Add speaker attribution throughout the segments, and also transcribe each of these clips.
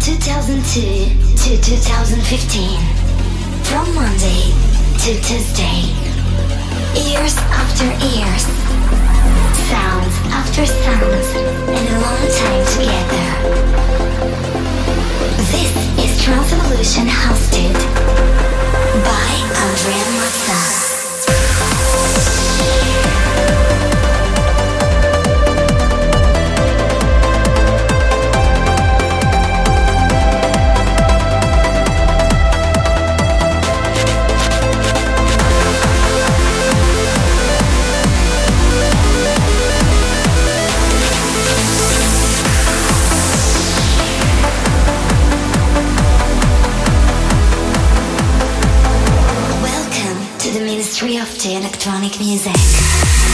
Speaker 1: 2002 to 2015. From Monday to Tuesday. Years after years. Sounds after sounds. And a long time together. This is Trance Evolution hosted by Andrea electronic music.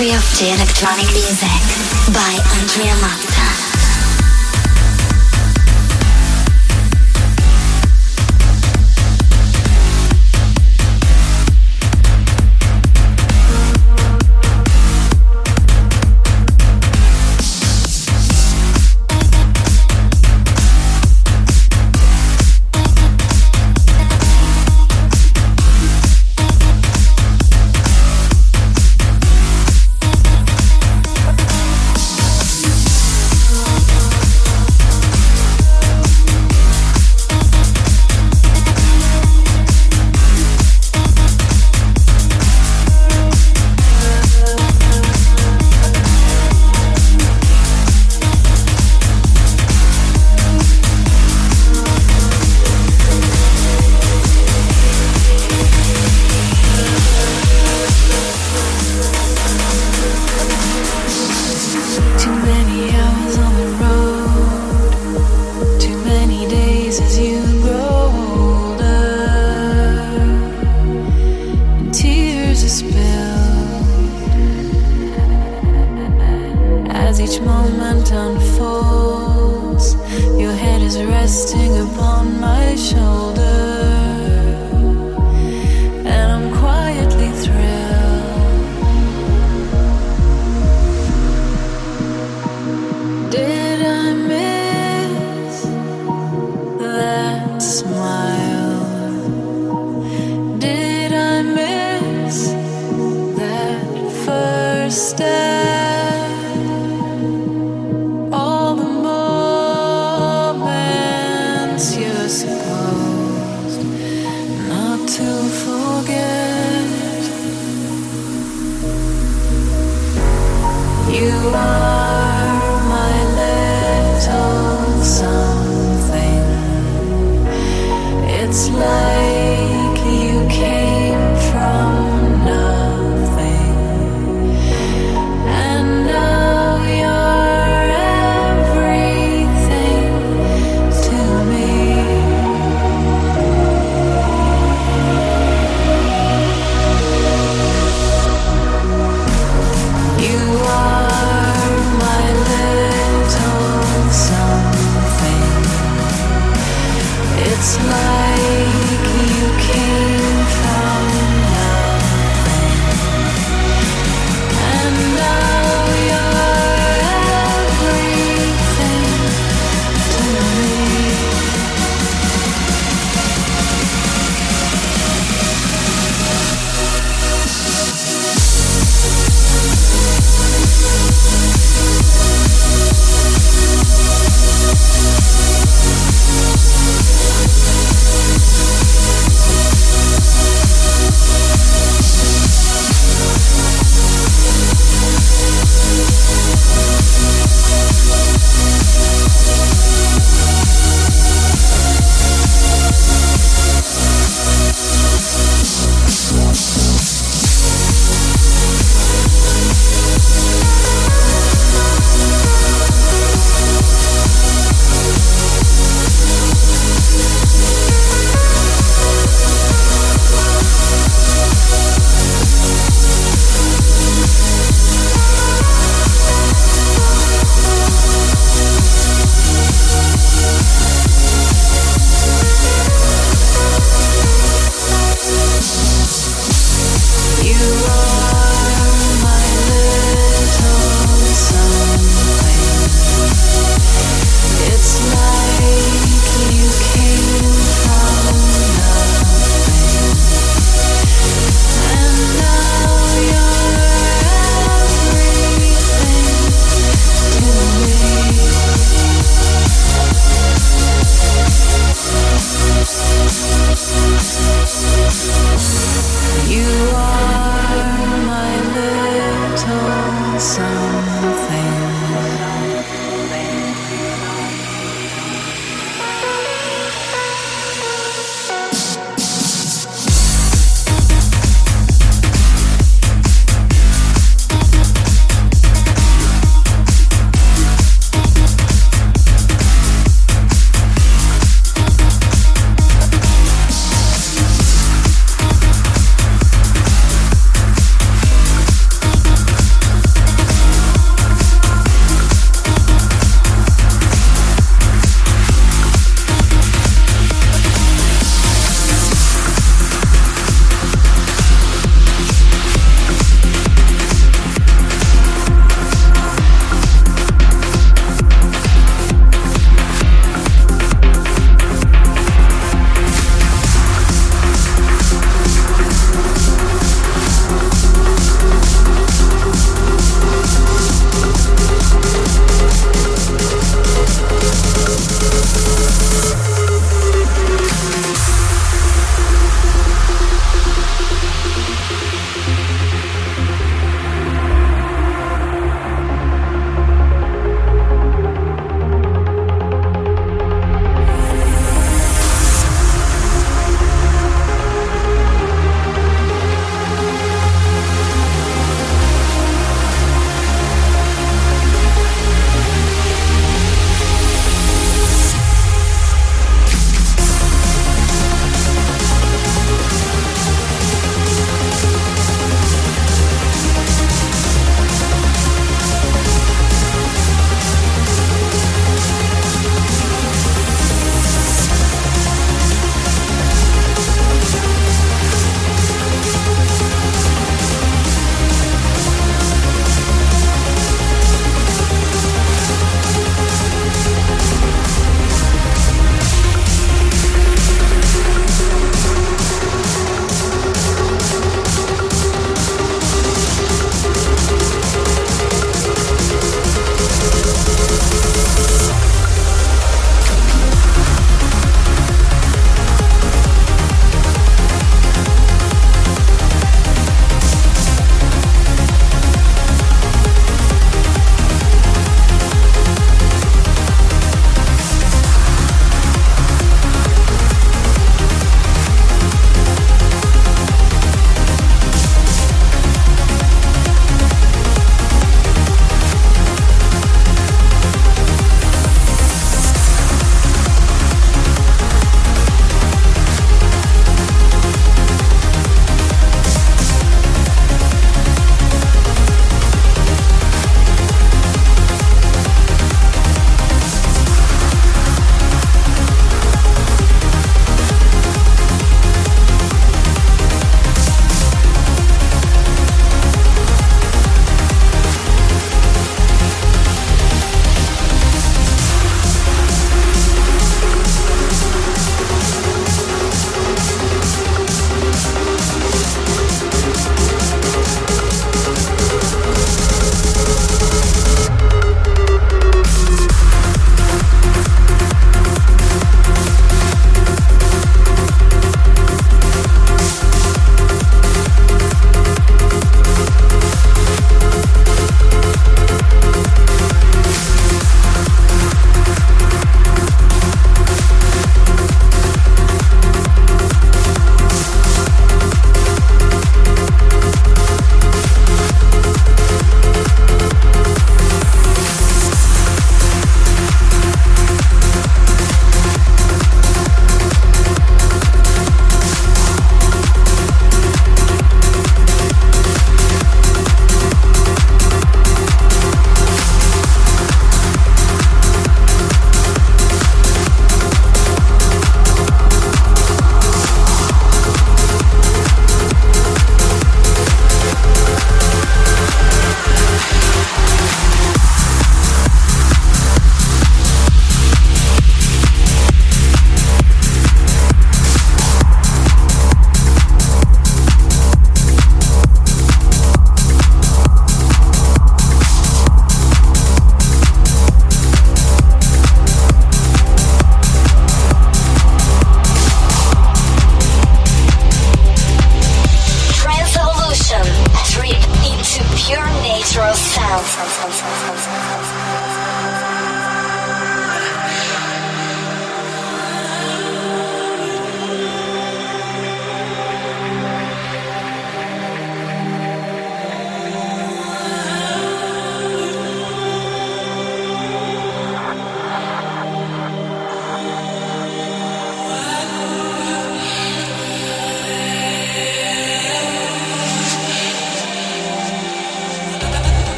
Speaker 1: Ministry of the Electronic Music